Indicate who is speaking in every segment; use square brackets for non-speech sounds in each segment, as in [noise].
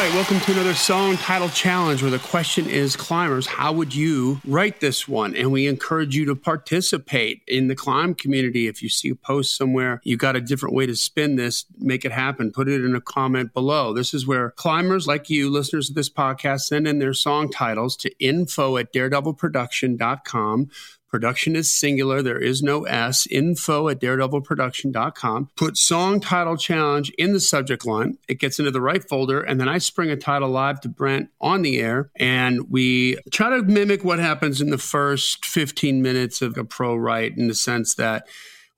Speaker 1: right, welcome to another song title challenge where the question is climbers, how would you write this one? And we encourage you to participate in the climb community. If you see a post somewhere, you got a different way to spin this, make it happen. Put it in a comment below. This is where climbers like you, listeners of this podcast, send in their song titles to info at daredevilproduction.com. Production is singular. There is no S. Info at daredevilproduction.com. Put song title challenge in the subject line. It gets into the right folder. And then I spring a title live to Brent on the air. And we try to mimic what happens in the first 15 minutes of a pro write in the sense that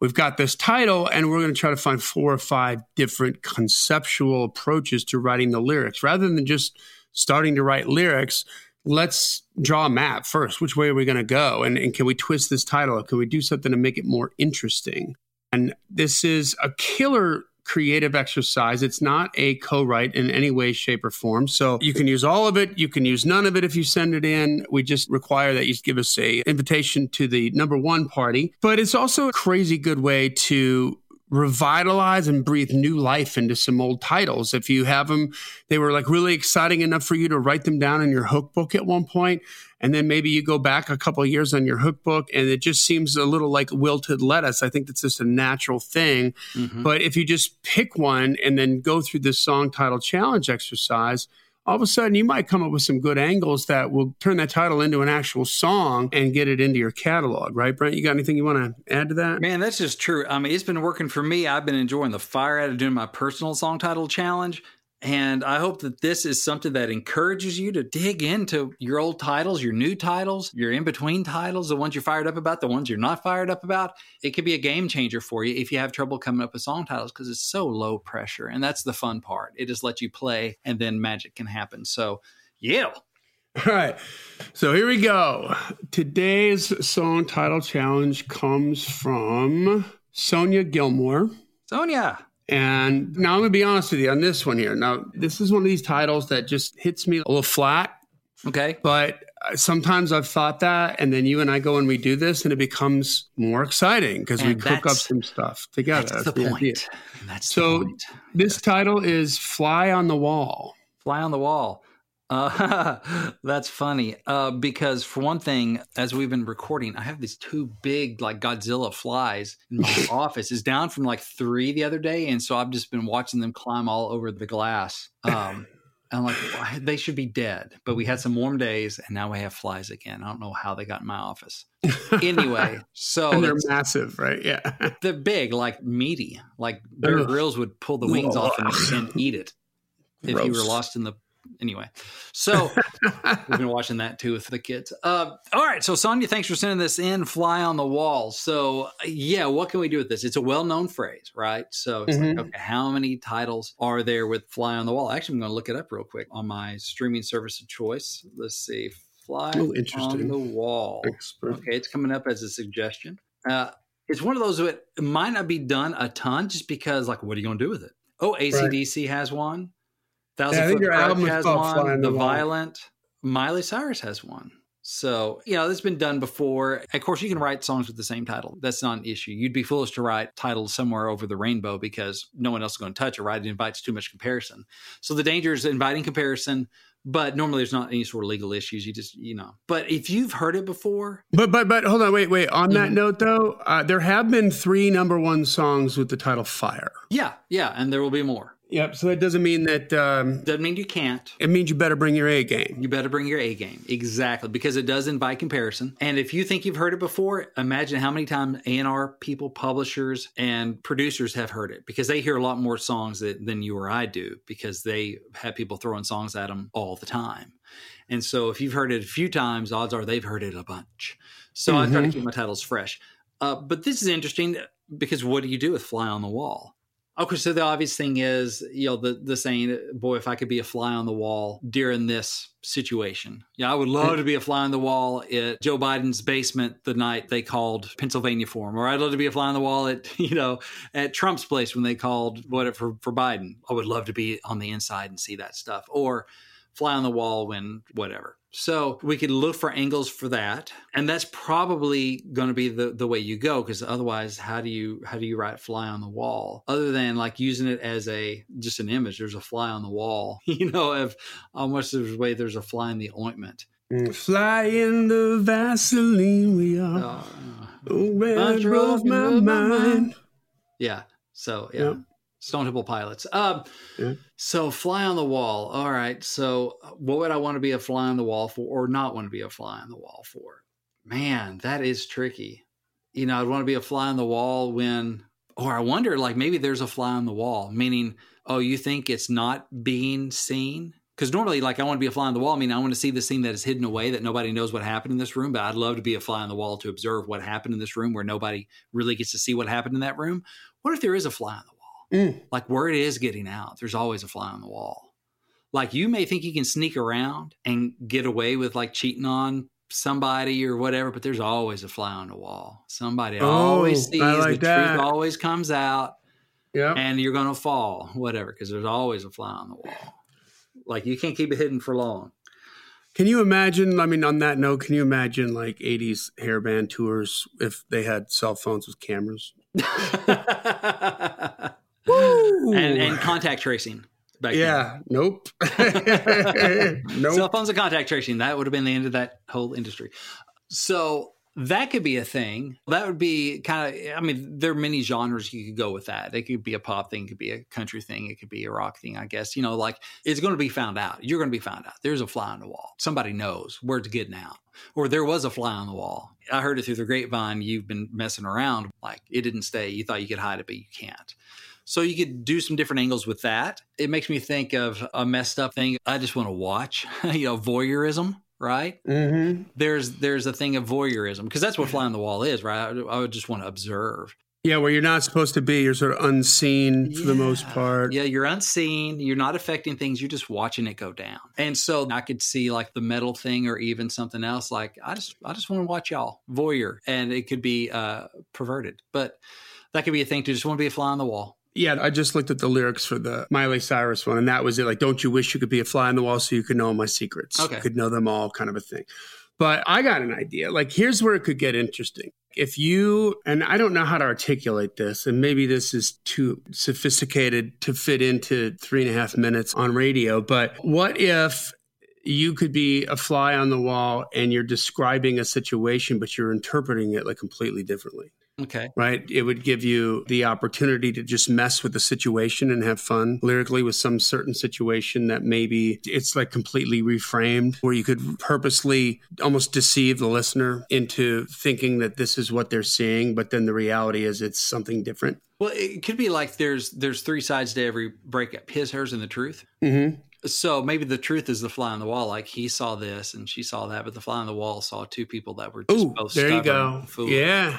Speaker 1: we've got this title and we're going to try to find four or five different conceptual approaches to writing the lyrics rather than just starting to write lyrics let's draw a map first. Which way are we going to go? And, and can we twist this title? Can we do something to make it more interesting? And this is a killer creative exercise. It's not a co-write in any way, shape, or form. So you can use all of it. You can use none of it if you send it in. We just require that you give us a invitation to the number one party. But it's also a crazy good way to revitalize and breathe new life into some old titles. If you have them, they were like really exciting enough for you to write them down in your hook book at one point, and then maybe you go back a couple of years on your hook book and it just seems a little like wilted lettuce. I think that's just a natural thing. Mm-hmm. But if you just pick one and then go through this song title challenge exercise, all of a sudden you might come up with some good angles that will turn that title into an actual song and get it into your catalog, right, Brent? You got anything you want to add to that?
Speaker 2: Man, that's just true. I mean, it's been working for me. I've been enjoying the fire out of doing my personal song title challenge. And I hope that this is something that encourages you to dig into your old titles, your new titles, your in between titles, the ones you're fired up about, the ones you're not fired up about. It could be a game changer for you if you have trouble coming up with song titles because it's so low pressure. And that's the fun part. It just lets you play and then magic can happen. So, yeah.
Speaker 1: All right. So here we go. Today's song title challenge comes from Sonia Gilmore.
Speaker 2: Sonia.
Speaker 1: And now I'm going to be honest with you on this one here. Now, this is one of these titles that just hits me a little flat.
Speaker 2: Okay.
Speaker 1: But uh, sometimes I've thought that, and then you and I go and we do this, and it becomes more exciting because we cook up some stuff together.
Speaker 2: That's, that's the, the, point. That's
Speaker 1: so
Speaker 2: point.
Speaker 1: this title is "Fly on the Wall."
Speaker 2: Fly on the Wall. Uh, [laughs] that's funny uh, because for one thing, as we've been recording, I have these two big like Godzilla flies in my [laughs] office. Is down from like three the other day, and so I've just been watching them climb all over the glass. Um, I'm like, well, they should be dead, but we had some warm days, and now we have flies again. I don't know how they got in my office. Anyway, [laughs] so
Speaker 1: they're massive, right? Yeah,
Speaker 2: they're big, like meaty, like Bear Grylls would pull the wings off and, and eat it if Gross. he were lost in the anyway, so [laughs] we've been watching that too with the kids. Uh, all right, so Sonia, thanks for sending this in. Fly on the wall. So yeah, what can we do with this? It's a well-known phrase, right? So it's mm-hmm. like, okay, how many titles are there with "fly on the wall"? Actually, I'm going to look it up real quick on my streaming service of choice. Let's see, "Fly oh, on the Wall." Expert. Okay, it's coming up as a suggestion. Uh, it's one of those that might not be done a ton, just because, like, what are you going to do with it? Oh, ACDC right. has one. Thousand yeah, Foot Krutch has one. The, the Violent. Miley Cyrus has one. So, you know, this has been done before. Of course, you can write songs with the same title. That's not an issue. You'd be foolish to write titles somewhere over the rainbow because no one else is going to touch it, right? It invites too much comparison. So the danger is inviting comparison, but normally there's not any sort of legal issues. You just, you know. But if you've heard it before.
Speaker 1: But, but, but hold on, wait, wait. On mm-hmm. that note, though, uh, there have been three number one songs with the title Fire.
Speaker 2: Yeah, yeah. And there will be more.
Speaker 1: Yep. So that doesn't mean that. Um,
Speaker 2: doesn't mean you can't.
Speaker 1: It means you better bring your A game.
Speaker 2: You better bring your A game. Exactly. Because it does invite comparison. And if you think you've heard it before, imagine how many times A&R people, publishers, and producers have heard it because they hear a lot more songs that, than you or I do because they have people throwing songs at them all the time. And so if you've heard it a few times, odds are they've heard it a bunch. So mm-hmm. I try to mm-hmm. keep my titles fresh. Uh, but this is interesting because what do you do with Fly on the Wall? Okay, so the obvious thing is, you know, the the saying, "Boy, if I could be a fly on the wall during this situation, yeah, I would love to be a fly on the wall at Joe Biden's basement the night they called Pennsylvania for him, or I'd love to be a fly on the wall at [laughs] you know at Trump's place when they called whatever for, for Biden. I would love to be on the inside and see that stuff, or fly on the wall when whatever. So we could look for angles for that. And that's probably going to be the, the way you go because otherwise how do you how do you write fly on the wall? Other than like using it as a just an image there's a fly on the wall. [laughs] You know of almost there's way there's a fly in the ointment.
Speaker 1: Mm, fly in the Vaseline we are. Uh, oh, where
Speaker 2: drove my mind. Yeah so yeah. Yep. Stone Temple Pilots. Um, yeah. So, fly on the wall. All right. So, what would I want to be a fly on the wall for, or not want to be a fly on the wall for? Man, that is tricky. You know, I'd want to be a fly on the wall when, or I wonder, like maybe there's a fly on the wall, meaning, oh, you think it's not being seen? Because normally, like, I want to be a fly on the wall. I mean, I want to see the scene that is hidden away that nobody knows what happened in this room. But I'd love to be a fly on the wall to observe what happened in this room where nobody really gets to see what happened in that room. What if there is a fly on the wall? Mm. Like word is getting out. There's always a fly on the wall. Like you may think you can sneak around and get away with like cheating on somebody or whatever, but there's always a fly on the wall. Somebody oh, always sees like the that. truth always comes out. Yeah. And you're gonna fall, whatever, because there's always a fly on the wall. Like you can't keep it hidden for long.
Speaker 1: Can you imagine? I mean, on that note, can you imagine like 80s hairband tours if they had cell phones with cameras? [laughs]
Speaker 2: and, and contact tracing.
Speaker 1: Back yeah. Then. Nope. [laughs]
Speaker 2: nope. Cell phones and contact tracing. That would have been the end of that whole industry. So that could be a thing. That would be kind of, I mean, there are many genres you could go with that. It could be a pop thing, it could be a country thing, it could be a rock thing, I guess. You know, like it's going to be found out. You're going to be found out. There's a fly on the wall. Somebody knows word's getting out. Or there was a fly on the wall. I heard it through the grapevine. You've been messing around. Like it didn't stay. You thought you could hide it, but you can't. So you could do some different angles with that. It makes me think of a messed up thing. I just want to watch, [laughs] you know, voyeurism, right? Mm-hmm. There's there's a thing of voyeurism because that's what fly on the wall is, right? I, I would just want to observe.
Speaker 1: Yeah, where you're not supposed to be. You're sort of unseen for yeah. the most part.
Speaker 2: Yeah, you're unseen. You're not affecting things. You're just watching it go down. And so I could see like the metal thing or even something else. Like I just I just want to watch y'all voyeur, and it could be uh, perverted, but that could be a thing to just want to be a fly on the wall.
Speaker 1: Yeah, I just looked at the lyrics for the Miley Cyrus one, and that was it. Like, don't you wish you could be a fly on the wall so you could know all my secrets? Okay. You could know them all, kind of a thing. But I got an idea. Like, here's where it could get interesting. If you, and I don't know how to articulate this, and maybe this is too sophisticated to fit into three and a half minutes on radio, but what if you could be a fly on the wall and you're describing a situation, but you're interpreting it like completely differently?
Speaker 2: Okay.
Speaker 1: Right. It would give you the opportunity to just mess with the situation and have fun lyrically with some certain situation that maybe it's like completely reframed, where you could purposely almost deceive the listener into thinking that this is what they're seeing, but then the reality is it's something different.
Speaker 2: Well, it could be like there's there's three sides to every breakup: his, hers, and the truth. Mm-hmm. So maybe the truth is the fly on the wall. Like he saw this and she saw that, but the fly on the wall saw two people that were just
Speaker 1: Ooh, both there you go. Yeah,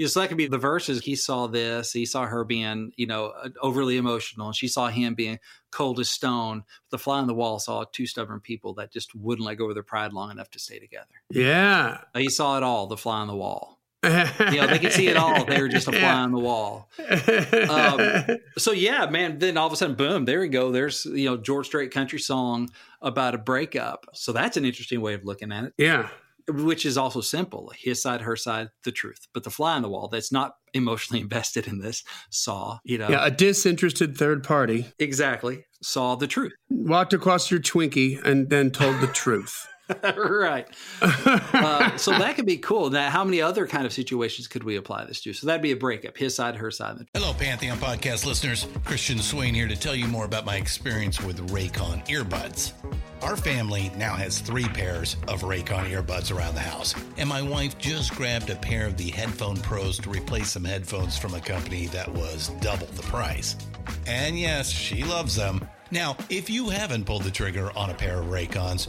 Speaker 2: you know, so that could be the verses. He saw this. He saw her being, you know, uh, overly emotional, and she saw him being cold as stone. The fly on the wall saw two stubborn people that just wouldn't let go of their pride long enough to stay together.
Speaker 1: Yeah,
Speaker 2: he saw it all. The fly on the wall. you know, they could see it all. They were just a fly on the wall. Um, [laughs] so yeah, man. Then all of a sudden, boom! There we go. There's you know George Strait country song about a breakup. So that's an interesting way of looking at it.
Speaker 1: Yeah
Speaker 2: which is also simple his side her side the truth. But the fly on the wall that's not emotionally [laughs] invested in this saw you know.
Speaker 1: Yeah a disinterested third party.
Speaker 2: Exactly. Saw the truth.
Speaker 1: Walked across your twinkie and then told the truth [laughs]
Speaker 2: right. uh, so that could be cool. Now, how many other kind of situations could we apply this to? So that'd be a breakup, his side, her side.
Speaker 3: Hello, Pantheon podcast listeners. Christian Swain here to tell you more about my experience with Raycon earbuds. Our family now has three pairs of Raycon earbuds around the house, and my wife just grabbed a pair of the Headphone Pros to replace some headphones from a company that was double the price. And yes, she loves them. Now, if you haven't pulled the trigger on a pair of Raycons,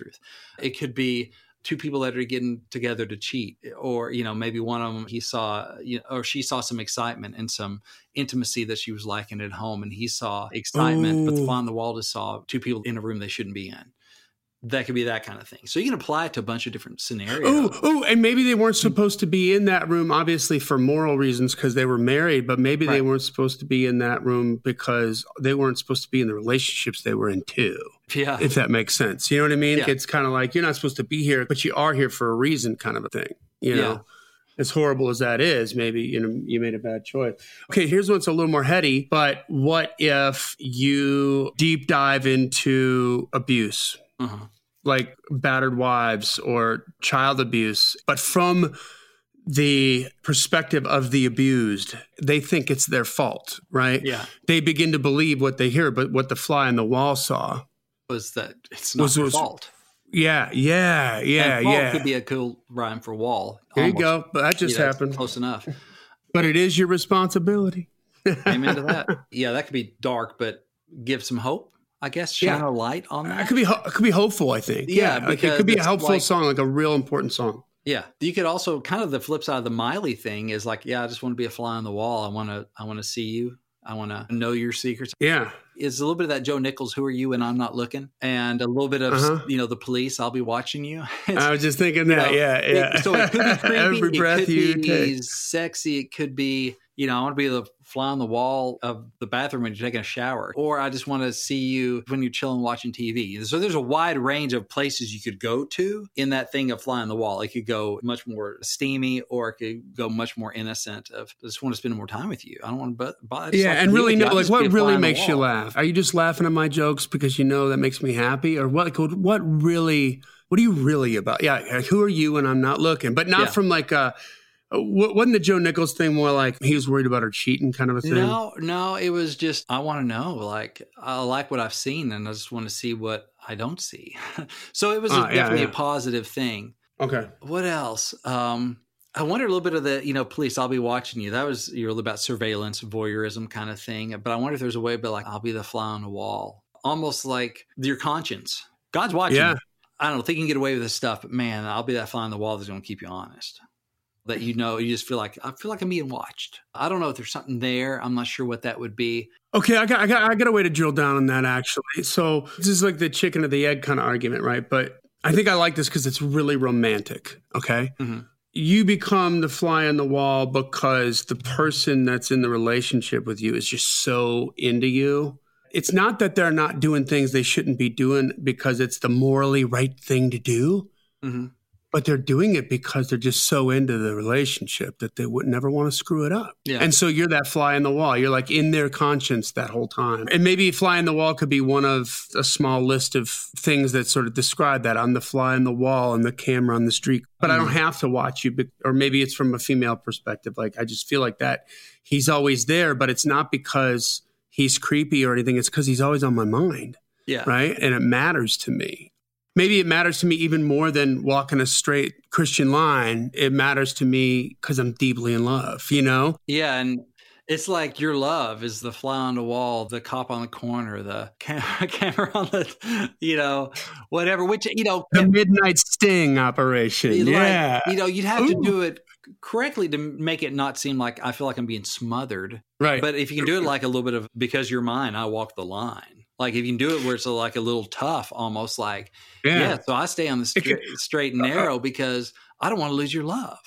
Speaker 2: Truth. It could be two people that are getting together to cheat or you know maybe one of them he saw you know, or she saw some excitement and some intimacy that she was lacking at home and he saw excitement Ooh. but the oh. fly on the wall just saw two people in a room they shouldn't be in that could be that kind of thing. So you can apply it to a bunch of different scenarios.
Speaker 1: Oh, oh, and maybe they weren't supposed to be in that room, obviously for moral reasons because they were married, but maybe right. they weren't supposed to be in that room because they weren't supposed to be in the relationships they were in too.
Speaker 2: Yeah.
Speaker 1: If that makes sense. You know what I mean? Yeah. It's kind of like you're not supposed to be here, but you are here for a reason kind of a thing. You know? Yeah. As horrible as that is, maybe you know you made a bad choice. Okay, here's what's a little more heady. But what if you deep dive into abuse? Uh-huh like battered wives or child abuse, but from the perspective of the abused, they think it's their fault, right?
Speaker 2: Yeah.
Speaker 1: They begin to believe what they hear, but what the fly on the wall saw
Speaker 2: was that it's not was, their was, fault.
Speaker 1: Yeah, yeah, yeah,
Speaker 2: and
Speaker 1: yeah.
Speaker 2: Could be a cool rhyme for wall.
Speaker 1: There almost. you go. But that just happened.
Speaker 2: Close enough.
Speaker 1: But it is your responsibility.
Speaker 2: Amen to that. Yeah, that could be dark, but give some hope. I guess shine yeah. a light on that.
Speaker 1: It could be it could be hopeful. I think. Yeah, yeah like it could be a helpful like, song, like a real important song.
Speaker 2: Yeah, you could also kind of the flip side of the Miley thing is like, yeah, I just want to be a fly on the wall. I want to, I want to see you. I want to know your secrets.
Speaker 1: Yeah,
Speaker 2: it's a little bit of that Joe Nichols, "Who are you?" and I'm not looking, and a little bit of uh-huh. you know the police. I'll be watching you. [laughs]
Speaker 1: I was just thinking that. Know, yeah, yeah.
Speaker 2: It, so it could be [laughs] creepy. Every breath it could you be take. sexy. It could be you know I want to be the fly on the wall of the bathroom when you're taking a shower, or I just want to see you when you're chilling watching TV. So there's a wide range of places you could go to in that thing of fly on the wall. It could go much more steamy, or it could go much more innocent. Of I just want to spend more time with you. I don't want to bother.
Speaker 1: Yeah, and really know like what really makes you laugh. Are you just laughing at my jokes because you know that makes me happy, or what? What really? What are you really about? Yeah, who are you? And I'm not looking, but not yeah. from like a wasn't the Joe Nichols thing more like he was worried about her cheating kind of a thing?
Speaker 2: No, no, it was just I want to know. Like I like what I've seen, and I just want to see what I don't see. [laughs] so it was uh, definitely yeah, yeah. a positive thing.
Speaker 1: Okay.
Speaker 2: What else? Um, I wonder a little bit of the you know police. I'll be watching you. That was you're all about surveillance, voyeurism kind of thing. But I wonder if there's a way, but like I'll be the fly on the wall, almost like your conscience. God's watching. Yeah. I don't know. Think you can get away with this stuff, but man, I'll be that fly on the wall that's going to keep you honest that you know you just feel like I feel like I'm being watched. I don't know if there's something there. I'm not sure what that would be.
Speaker 1: Okay, I got I got I got a way to drill down on that actually. So this is like the chicken or the egg kind of argument, right? But I think I like this because it's really romantic. Okay. Mm-hmm. You become the fly on the wall because the person that's in the relationship with you is just so into you. It's not that they're not doing things they shouldn't be doing because it's the morally right thing to do. Mm-hmm but they're doing it because they're just so into the relationship that they would never want to screw it up.
Speaker 2: Yeah.
Speaker 1: And so you're that fly in the wall. You're like in their conscience that whole time. And maybe fly in the wall could be one of a small list of things that sort of describe that. I'm the fly in the wall and the camera on the street, but mm. I don't mm. have to watch you. Or maybe it's from a female perspective. Like I just feel like that he's always there, but it's not because he's creepy or anything. It's because he's always on my mind.
Speaker 2: Yeah.
Speaker 1: Right. And it matters to me maybe it matters to me even more than walking a straight Christian line. It matters to me because I'm deeply in love, you know?
Speaker 2: Yeah. And it's like your love is the fly on the wall, the cop on the corner, the camera, [laughs] camera on the, you know, whatever, which, you know,
Speaker 1: the midnight sting operation. Like, yeah.
Speaker 2: You know, you'd have Ooh. to do it correctly to make it not seem like I feel like I'm being smothered.
Speaker 1: Right.
Speaker 2: But if you can do it like a little bit of because you're mine, I walk the line. Like if you can do it where it's like a little tough, almost like yeah. yeah so I stay on the straight, straight and uh-huh. narrow because I don't want to lose your love.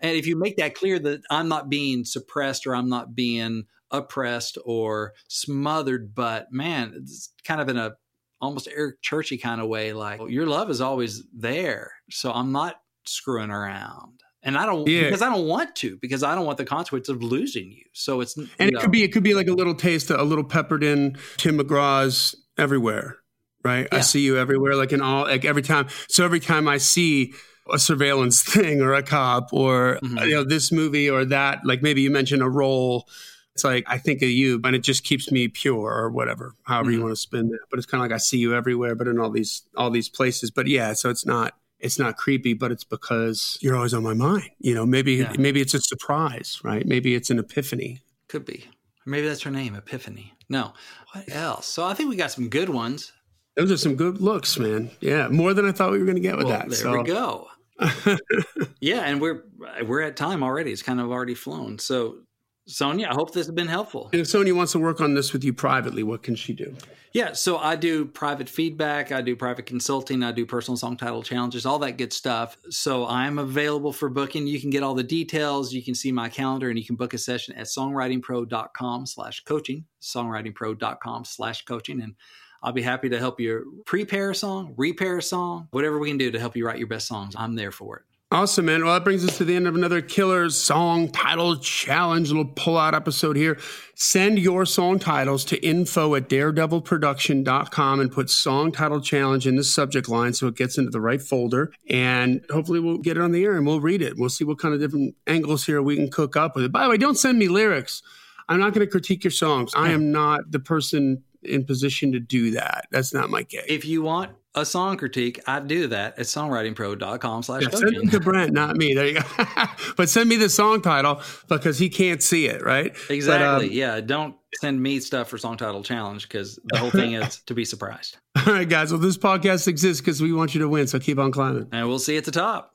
Speaker 2: And if you make that clear that I'm not being suppressed or I'm not being oppressed or smothered, but man, it's kind of in a almost Eric Churchy kind of way, like your love is always there. So I'm not screwing around. And I don't yeah. because I don't want to because I don't want the consequence of losing you. So it's
Speaker 1: and it know. could be it could be like a little taste, a little peppered in Tim McGraw's everywhere, right? Yeah. I see you everywhere, like in all like every time. So every time I see a surveillance [laughs] thing or a cop or mm-hmm. you know this movie or that, like maybe you mentioned a role it's like I think of you, and it just keeps me pure or whatever, however mm-hmm. you want to spin that. But it's kind of like I see you everywhere, but in all these all these places. But yeah, so it's not it's not creepy, but it's because you're always on my mind. You know, maybe yeah. maybe it's a surprise, right? Maybe it's an epiphany.
Speaker 2: Could be. Maybe that's her name, Epiphany. No. What else? So I think we got some good ones.
Speaker 1: Those are some good looks, man. Yeah, more than I thought we were going to get with well, that.
Speaker 2: There
Speaker 1: so.
Speaker 2: we go. [laughs] yeah, and we're we're at time already. It's kind of already flown. So Sonia, I hope this has been helpful.
Speaker 1: And if Sonia wants to work on this with you privately, what can she do?
Speaker 2: Yeah, so I do private feedback, I do private consulting, I do personal song title challenges, all that good stuff. So I'm available for booking. You can get all the details, you can see my calendar, and you can book a session at songwritingpro.com slash coaching, songwritingpro.com slash coaching. And I'll be happy to help you prepare a song, repair a song, whatever we can do to help you write your best songs. I'm there for it.
Speaker 1: Awesome, man. Well, that brings us to the end of another killer song title challenge, little pull out episode here. Send your song titles to info at daredevilproduction.com and put song title challenge in the subject line so it gets into the right folder. And hopefully we'll get it on the air and we'll read it. We'll see what kind of different angles here we can cook up with it. By the way, don't send me lyrics. I'm not going to critique your songs. I am not the person in position to do that. That's not my gig.
Speaker 2: If you want a song critique, I do that at songwritingpro.com slash
Speaker 1: yeah, Send it to Brent, not me. There you go. [laughs] but send me the song title because he can't see it, right?
Speaker 2: Exactly. But, um, yeah. Don't send me stuff for song title challenge because the whole thing is to be surprised. [laughs]
Speaker 1: All right, guys. Well, this podcast exists because we want you to win. So keep on climbing.
Speaker 2: And we'll see you at the top.